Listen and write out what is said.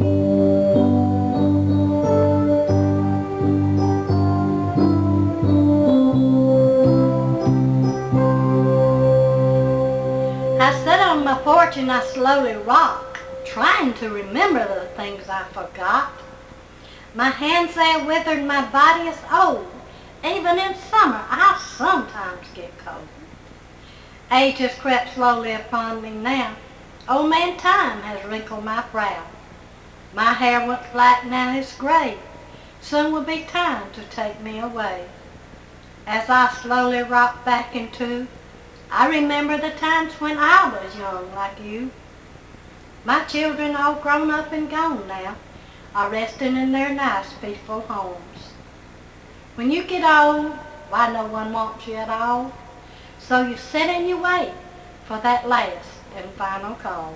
I sit on my porch and I slowly rock, trying to remember the things I forgot. My hands are withered, my body is old. Even in summer, I sometimes get cold. Age has crept slowly upon me now. Old man time has wrinkled my brow. My hair once black, now it's gray. Soon will be time to take me away. As I slowly rock back into, I remember the times when I was young like you. My children all grown up and gone now, are resting in their nice peaceful homes. When you get old, why no one wants you at all. So you sit and you wait for that last and final call.